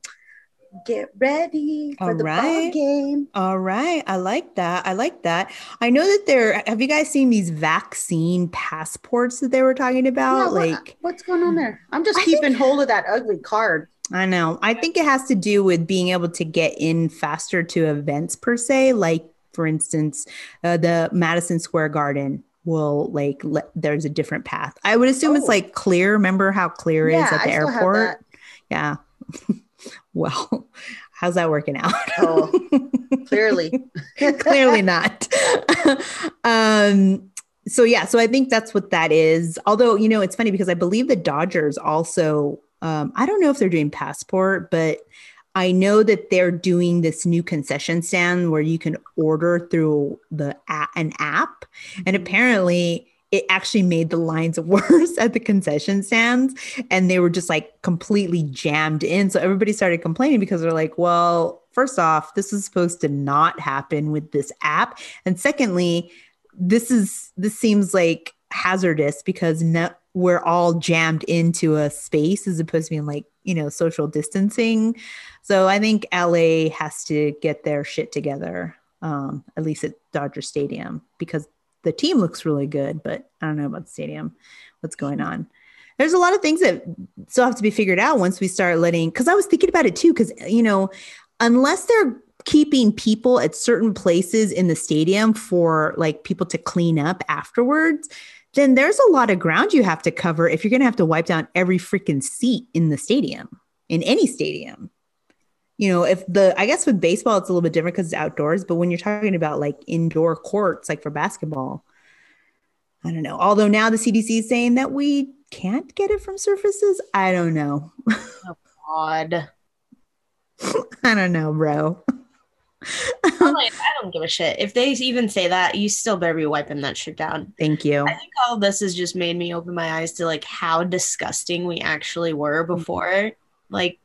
get ready for All the ball game All right. I like that. I like that. I know that there have you guys seen these vaccine passports that they were talking about? Yeah, what- like what's going on there i'm just I keeping hold of that ugly card I know. I think it has to do with being able to get in faster to events per se. Like for instance, uh, the Madison Square Garden will like let, there's a different path. I would assume it's Oh. like clear. Remember how clear is at the I airport? Yeah. well, how's that working out? Oh, clearly clearly not um so yeah so i think that's what that is although you know it's funny because i believe the dodgers also um i don't know if they're doing passport but i know that they're doing this new concession stand where you can order through the an app and mm-hmm. apparently it actually made the lines worse at the concession stands and they were just like completely jammed in. So everybody started complaining because they're like well first off this is supposed to not happen with this app and secondly this is this seems like hazardous because no, we're all jammed into a space as opposed to being like you know social distancing. So i think la has to get their shit together um at least at dodger stadium because the team looks really good but i don't know about the stadium what's going on. There's a lot of things that still have to be figured out once we start letting because i was thinking about it too because you know unless they're keeping people at certain places in the stadium for like people to clean up afterwards then there's a lot of ground you have to cover if you're going to have to wipe down every freaking seat in the stadium in any stadium you know if the i guess with baseball it's a little bit different because it's outdoors but when you're talking about like indoor courts like for basketball i don't know although now the cdc is saying that we can't get it from surfaces i don't know oh, God. I don't know, bro. I'm um, like, I don't give a shit. If they even say that, you still better be wiping that shit down. Thank you. I think all this has just made me open my eyes to like how disgusting we actually were mm-hmm. before. Like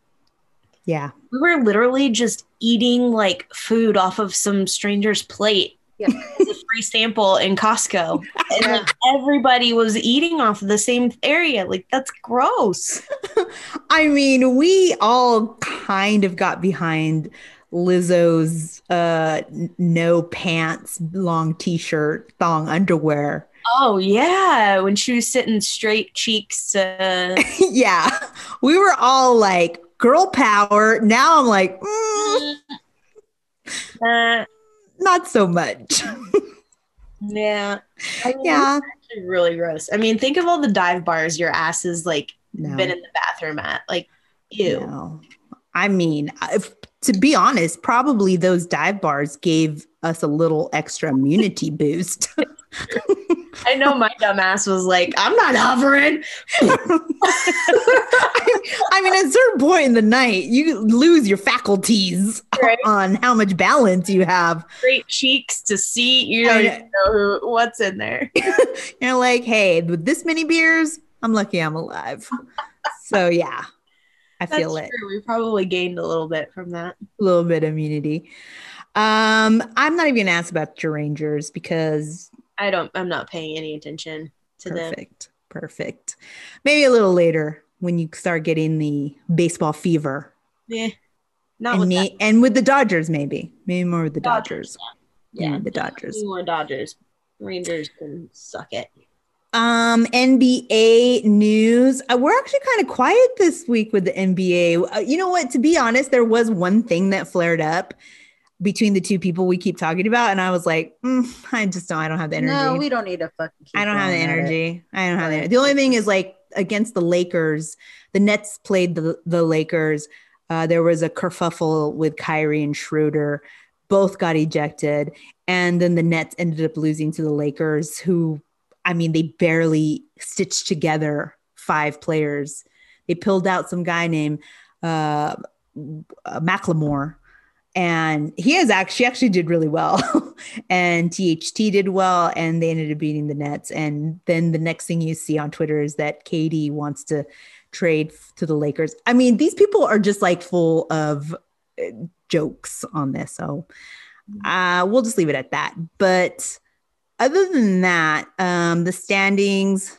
Yeah. we were literally just eating like food off of some stranger's plate. Yeah. a free sample in Costco. And like everybody was eating off of the same area. Like that's gross. I mean, we all kind of got behind Lizzo's uh no pants, long t-shirt, thong underwear. Oh yeah. When she was sitting straight cheeks to yeah. We were all like girl power. Now I'm like, mm, Uh, not so much. yeah. I mean, yeah. really gross. I mean, think of all the dive bars your ass has like No. been in the bathroom at. Like, ew. No. I mean, if, to be honest, probably those dive bars gave us a little extra immunity boost. I know my dumbass was like, I'm not hovering. I mean, at a certain point in the night, you lose your faculties Right. on how much balance you have. Great cheeks to see. You don't know who, what's in there. You're like, hey, with this many beers, I'm lucky I'm alive. So yeah, I That's feel it. true. We probably gained a little bit from that. A little bit of immunity. Um, I'm not even gonna ask about your Rangers because I don't. I'm not paying any attention to them. perfect, perfect. Maybe a little later when you start getting the baseball fever. Yeah, not and with me and with the Dodgers, maybe. Maybe more with the Dodgers. that. Yeah, the Dodgers. More Dodgers. Rangers can suck it. Um, NBA news. Uh, we're actually kind of quiet this week with the NBA. Uh, you know what? To be honest, there was one thing that flared up between the two people we keep talking about, and I was like, mm, I just don't. I don't have the energy. No, we don't need to fucking. I don't have the energy. I don't have the The only thing is like against the Lakers, the Nets played the the Lakers. Uh, there was a kerfuffle with Kyrie and Schroeder. Both got ejected, and then the Nets ended up losing to the Lakers, who, I mean, they barely stitched together five players. They pulled out some guy named uh, uh, McLemore, and he has actually actually did really well and THT did well and they ended up beating the Nets and then the next thing you see on Twitter is that KD wants to trade to the Lakers. I mean these people are just like full of uh, jokes on this so uh we'll just leave it at that. But other than that um the standings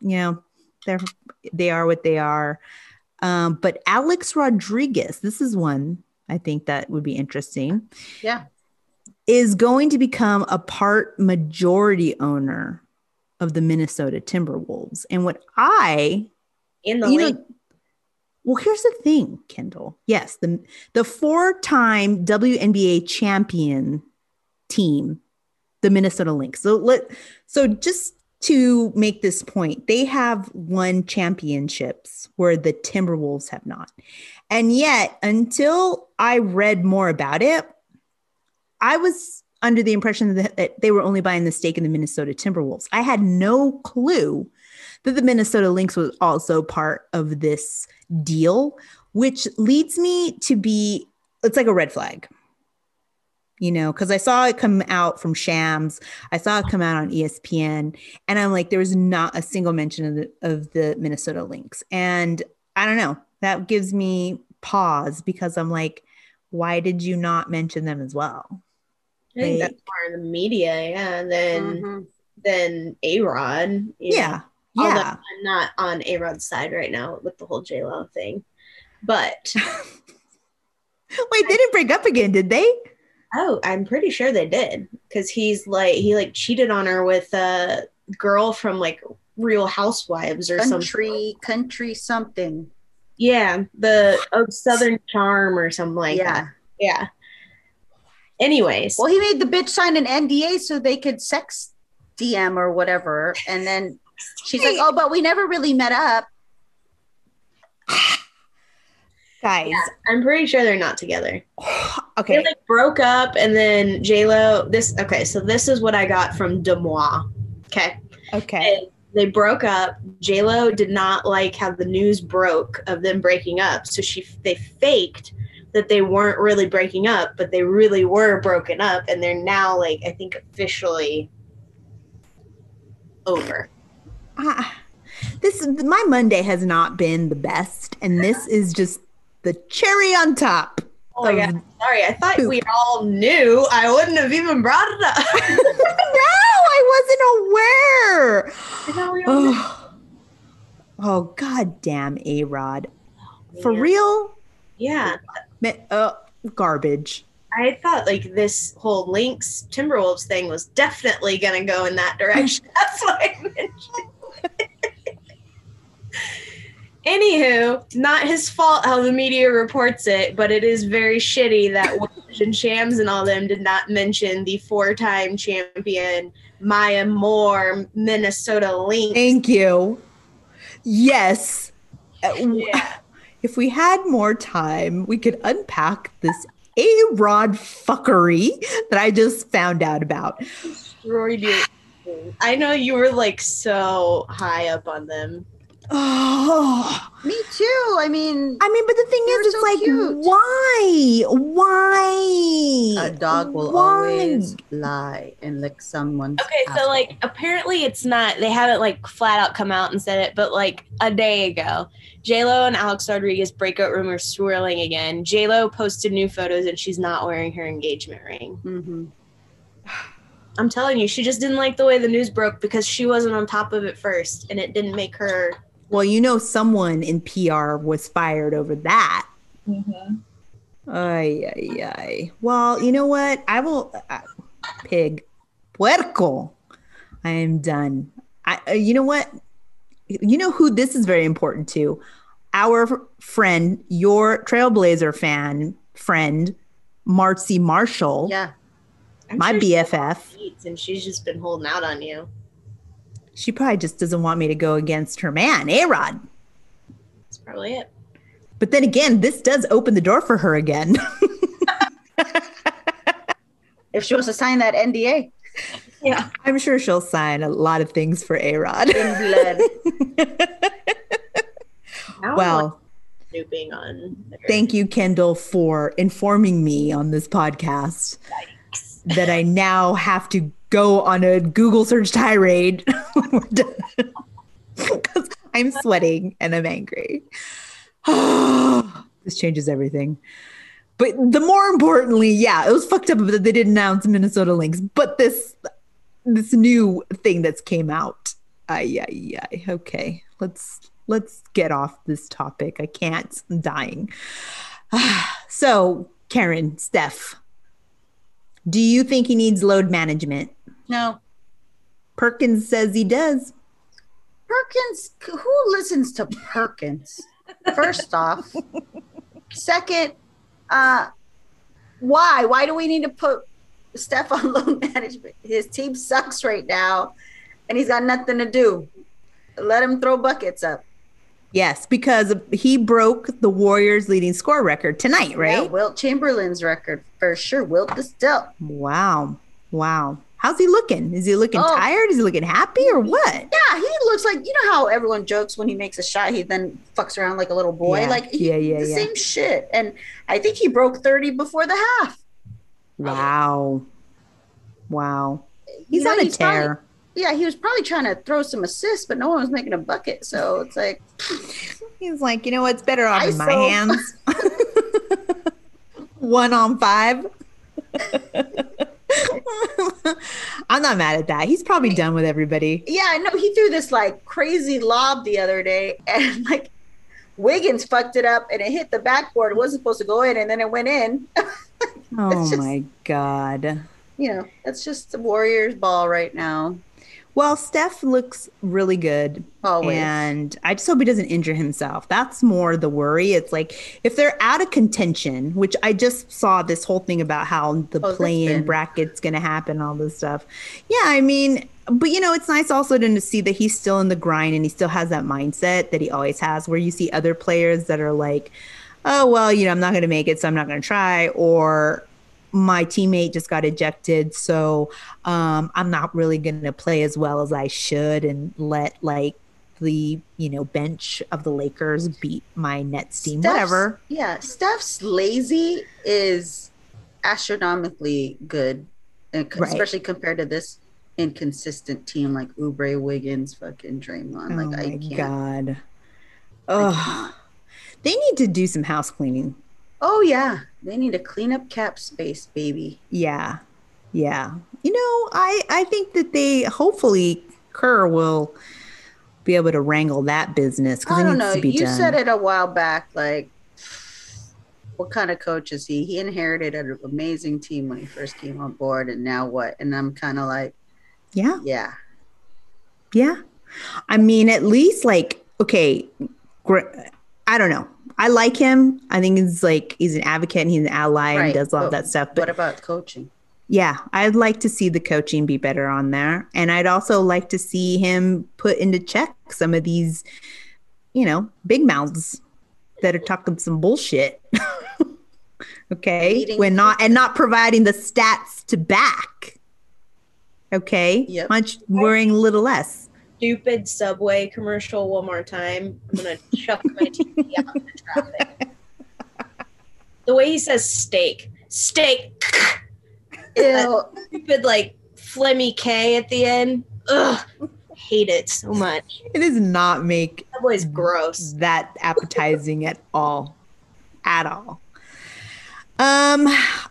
you know they're they are what they are. Um but Alex Rodriguez this is one I think that would be interesting Yeah. is going to become a part majority owner of the Minnesota Timberwolves. And what I, In the you league. know, well, here's the thing, Kyndall. Yes, the the four-time WNBA champion team, the Minnesota Lynx. So let so just to make this point, they have won championships where the Timberwolves have not. And yet, until I read more about it, I was under the impression that, that they were only buying the stake in the Minnesota Timberwolves. I had no clue that the Minnesota Lynx was also part of this deal, which leads me to be it's like a red flag. You know, because I saw it come out from Shams, I saw it come out on ESPN, and I'm like, there was not a single mention of the of the Minnesota Lynx, and I don't know. That gives me pause because I'm like, why did you not mention them as well? I think Like- that's more in the media, yeah, than Mhm. than A Rod. Yeah, Although yeah. I'm not on A Rod's side right now with the whole J Lo thing. But Wait, they didn't break up again, did they? Oh, I'm pretty sure they did. Because he's like he like cheated on her with a girl from like Real Housewives or something. Country, country something. Yeah, the oh, Southern Charm or something like yeah. that. Yeah. Anyways, Well, he made the bitch sign an NDA so they could sex DM or whatever. And then she's like, oh, but we never really met up. Guys, I'm pretty sure they're not together. okay. They like broke up and then J Lo. This okay, so this is what I got from DeuxMoi. Okay, Okay. and they broke up. J Lo did not like how the news broke of them breaking up, so she they faked that they weren't really breaking up, but they really were broken up, and they're now like I think officially over. Ah, this my Monday has not been the best, and this is just the cherry on top. Oh my god! Sorry, I thought poop. we all knew. I wouldn't have even brought it up. no, I wasn't aware. I we. Oh, oh god damn A Rod. For real? Yeah, Uh, garbage. I thought like this whole Lynx Timberwolves thing was definitely gonna go in that direction. That's why I mentioned. Anywho, not his fault how the media reports it, but it is very shitty that and Shams and all them did not mention the four-time champion Maya Moore Minnesota Lynx. Thank you. Yes. Uh, Yeah. If we had more time, we could unpack this A Rod fuckery that I just found out about. destroyed. I know you were like so high up on them. Oh, Me too. I mean, I mean, but the thing They're is, it's so like, cute. why? Why? a dog will Why? always lie and lick someone's. Okay, so like apparently it's not they haven't like flat out come out and said it, but like a day ago, J Lo and Alex Rodriguez breakup rumors swirling again. J Lo posted new photos and she's not wearing her engagement ring. Mhm. I'm telling you, she just didn't like the way the news broke because she wasn't on top of it first, and it didn't make her. Well, you know, someone in PR was fired over that. Ay, ay, ay. Well, you know what? I will. Uh, pig, puerco. I am done. I. Uh, you know what? You know who this is very important to? Our friend, your Trailblazer fan friend, Marcy Marshall, Yeah. I'm my sure BFF. and she's just been holding out on you. She probably just doesn't want me to go against her man, A Rod. That's probably it. But then again, this does open the door for her again. If she wants to sign that NDA Yeah. I'm sure she'll sign a lot of things for A Rod. in blood. Well, snooping on. her. thank you, Kyndall, for informing me on this podcast that I now have to go on a Google search tirade because I'm sweating and I'm angry. this changes everything. But the more importantly, yeah, it was fucked up that they didn't announce Minnesota Lynx, but this this new thing that's came out. Ay, ay, ay. Okay, let's let's get off this topic. I can't. I'm dying. so, Karen, Steph, do you think he needs load management? No. Perkins says he does. Perkins, who listens to Perkins? First off. Second, uh, why? Why do we need to put Steph on load management? His team sucks right now and he's got nothing to do. Let him throw buckets up. Yes, because he broke the Warriors' leading score record tonight, Yeah, right? Wilt Chamberlain's record for sure. Wilt the Stilt. Wow. Wow. How's he looking? Is he looking Oh. tired? Is he looking happy or what? Yeah, he looks like you know how everyone jokes when he makes a shot, he then fucks around like a little boy. Yeah, Like he- yeah, yeah, the yeah. same shit. And I think he broke 30 before the half. Wow. Wow. He's You know, on a he's probably- tear. yeah, he was probably trying to throw some assists, but no one was making a bucket. So it's like, He's like, you know what's better off in my hands? One on five. I'm not mad at that. He's probably done with everybody. yeah, no, he threw this like crazy lob the other day, and like Wiggins fucked it up, and it hit the backboard. It wasn't supposed to go in, and then it went in. Oh just- my God. you know, that's just the Warriors ball right now. Well, Steph looks really good. Always. And I just hope he doesn't injure himself. That's more the worry. It's like if they're out of contention, which I just saw this whole thing about how the Oh, play in bracket's going to happen, all this stuff. Yeah, I mean, but you know, it's nice also to see that he's still in the grind and he still has that mindset that he always has, where you see other players that are like, oh, well, you know, I'm not going to make it, so I'm not going to try. Or, my teammate just got ejected, so um, I'm not really going to play as well as I should and let like the you know bench of the Lakers beat my Nets team. Steph's- Whatever. Yeah, Steph's lazy is astronomically good, and co- Right. especially compared to this inconsistent team like Oubre, Wiggins, fucking Draymond. oh Like I can't. god. Oh, they need to do some house cleaning. Oh yeah, they need to clean up cap space, baby. Yeah. Yeah. You know, I I think that they hopefully Kerr will be able to wrangle that business because I don't know. You done. said it a while back. Like, what kind of coach is he? He inherited an amazing team when he first came on board, and now what? And I'm kind of like, Yeah. yeah, Yeah. I mean, at least like, okay, gr- I don't know. I like him. I think he's like, he's an advocate and he's an ally and Right, does all but that stuff. But what about coaching? yeah, I'd like to see the coaching be better on there. And I'd also like to see him put into check some of these, you know, big mouths that are talking some bullshit. okay. Leading when not, and not providing the stats to back. Okay. Yep. Much worrying a little less. Stupid subway commercial one more time. I'm gonna chuck my TV out in the traffic. The way he says steak, steak, Ew. stupid like phlegmy K at the end. Ugh, hate it so much. It does not make Subway's gross. that appetizing at all. At all. Um,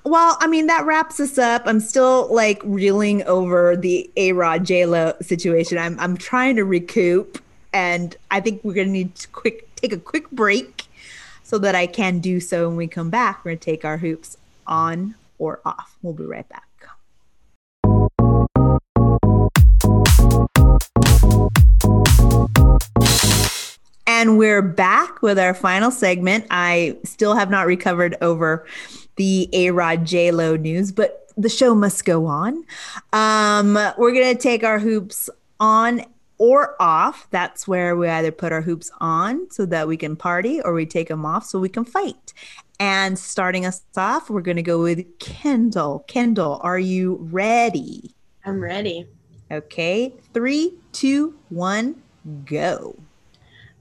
well, I mean, that wraps us up. I'm still like reeling over the A Rod J Lo situation. I'm I'm trying to recoup, and I think we're gonna need to quick take a quick break so that I can do so when we come back. We're gonna take our hoops on or off. We'll be right back. And we're back with our final segment. I still have not recovered over the A Rod J Lo news, but the show must go on. Um, we're going to take our hoops on or off. That's where we either put our hoops on so that we can party or we take them off so we can fight. And starting us off, we're going to go with Kyndall. Kyndall, are you ready? I'm ready. Okay. Three, two, one, go.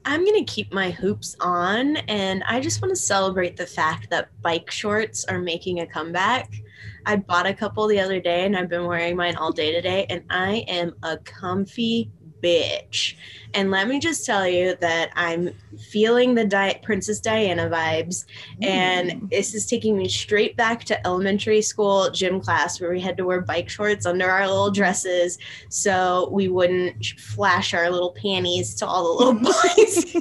I'm going to keep my hoops on, and I just want to celebrate the fact that bike shorts are making a comeback. I bought a couple the other day, and I've been wearing mine all day today, and I am a comfy bitch. And let me just tell you that I'm feeling the Di- Princess Diana vibes, and this is taking me straight back to elementary school gym class where we had to wear bike shorts under our little dresses so we wouldn't flash our little panties to all the little boys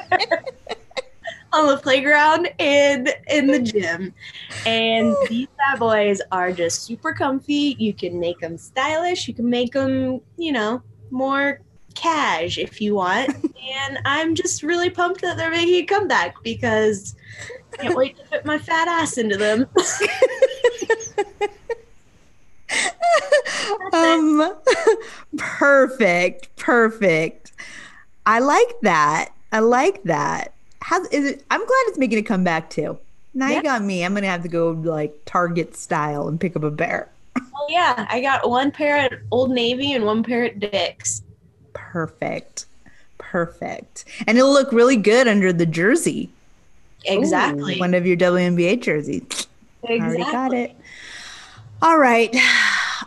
on the playground and in the gym. And these bad boys are just super comfy. You can make them stylish. You can make them, you know, more cash if you want. and I'm just really pumped that they're making a comeback because I can't wait to fit my fat ass into them. um perfect perfect. I like that. I like that. How is it i'm glad it's making a comeback too. Now Yeah. you got me. I'm gonna have to go like target style and pick up a bear Oh yeah, I got one pair at Old Navy and one pair at Dick's. perfect perfect and it'll look really good under the jersey Exactly. one of your WNBA jerseys I already got it all right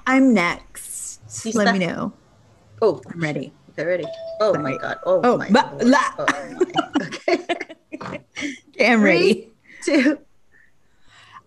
i'm next You let me know Oh, i'm ready Okay, ready. Oh my god. Oh, Oh, my. la- Oh, my. Okay. i'm ready Two.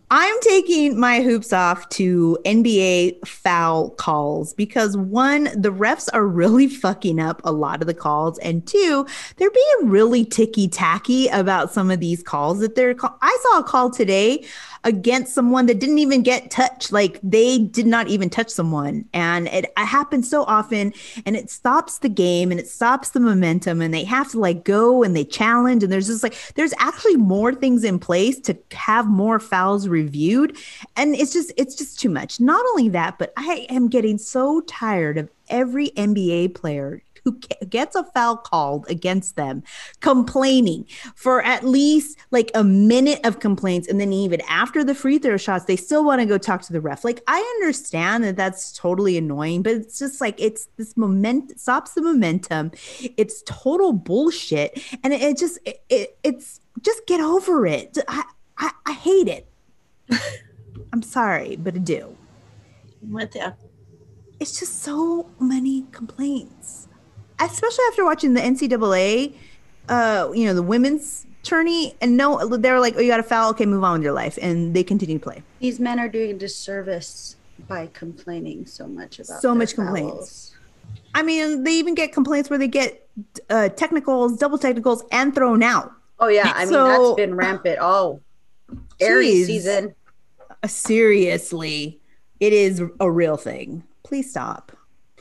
I'm taking my hoops off to NBA foul calls because one, the refs are really fucking up a lot of the calls, and two, they're being really ticky tacky about some of these calls that they're. Call- I saw a call today against someone that didn't even get touched, like they did not even touch someone, and it, it happens so often, and it stops the game and it stops the momentum, and they have to like go and they challenge, and there's just like there's actually more things in place to have more fouls reviewed. And it's just it's just too much. Not only that but i am getting so tired of every nba player who gets a foul called against them, complaining for at least like a minute of complaints, and then even after the free throw shots, they still want to go talk to the ref. Like I understand that that's totally annoying, but it's just like it's this moment stops the momentum. It's total bullshit, and it, it just it, it, it's just get over it. I I, I hate it. I'm sorry, but I do. you. It's just so many complaints, especially after watching the NCAA, uh, you know, the women's tourney, and no, they're like, "Oh, you got a foul. Okay, move on with your life," and they continue to play. These men are doing a disservice by complaining so much about So much complaints. fouls. I mean, they even get complaints where they get uh, technicals, double technicals, and thrown out. Oh yeah, I mean So- that's been rampant. Oh, Aries season. Seriously, it is a real thing. Please stop.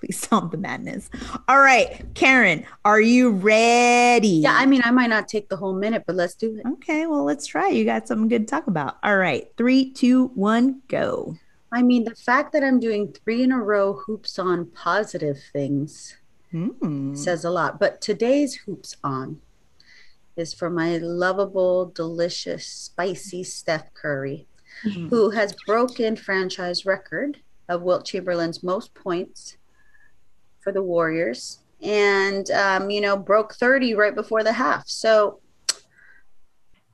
Please stop the madness. All right, Karen, are you ready? Yeah, I mean I might not take the whole minute, but let's do it. Okay, well, let's try. You got something good to talk about. All right, three, two, one, go. I mean the fact that I'm doing three in a row hoops on positive things Hmm. says a lot. But today's hoops on is for my lovable, delicious, spicy Steph Curry, Mhm. who has broken franchise record of Wilt Chamberlain's most points for the Warriors, and um, you know broke 30 right before the half. So.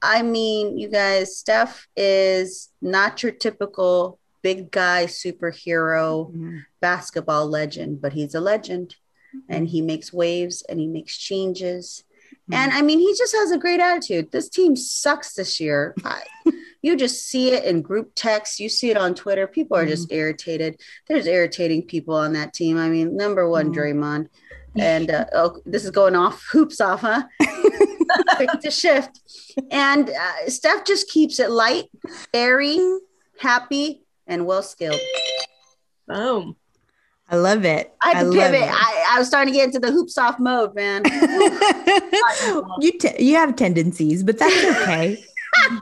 I mean, you guys, Steph is not your typical big guy superhero Mhm. basketball legend, but he's a legend and he makes waves and he makes changes. And I mean, he just has a great attitude. This team sucks this year. I, you just see it in group texts, you see it on Twitter. People are just irritated. There's irritating people on that team. I mean, number one, Mhm. Draymond. And uh, oh, this is going off hoops off, huh? Quick to shift. And uh, Steph just keeps it light, airy, happy, and well skilled. Boom. I love it. I had to love pivot. I, I was starting to get into the hoops off mode, man. you te- you have tendencies, but that's okay.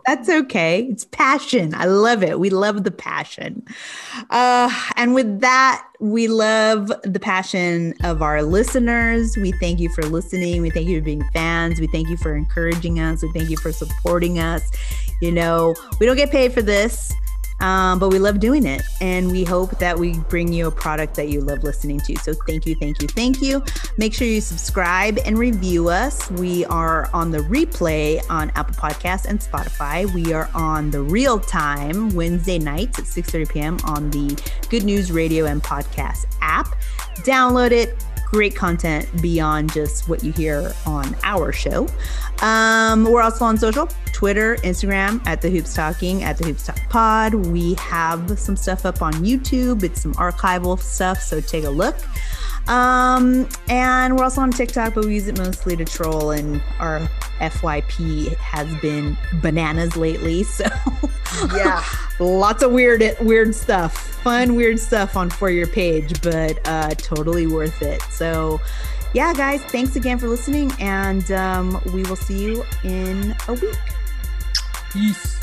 That's okay. It's passion. I love it. We love the passion. Uh, and with that, we love the passion of our listeners. We thank you for listening. We thank you for being fans. We thank you for encouraging us. We thank you for supporting us. You know, we don't get paid for this. Um, but we love doing it and we hope that we bring you a product that you love listening to. So thank you thank you thank you. Make sure you subscribe and review us. We are on the replay on apple podcasts and spotify. We are on the real time wednesday nights at 6 30 p.m on the good news radio and podcast app. Download it great content beyond just what you hear on our show um, we're also on social Twitter, Instagram at the Hoops Talking, at the Hoops Talk Pod. We have some stuff up on YouTube. It's some archival stuff, so take a look. Um, and we're also on TikTok, but we use it mostly to troll, and our FYP has been bananas lately. So yeah. lots of weird weird stuff fun weird stuff on for your page but uh totally worth it so yeah guys thanks again for listening and um we will see you in a week peace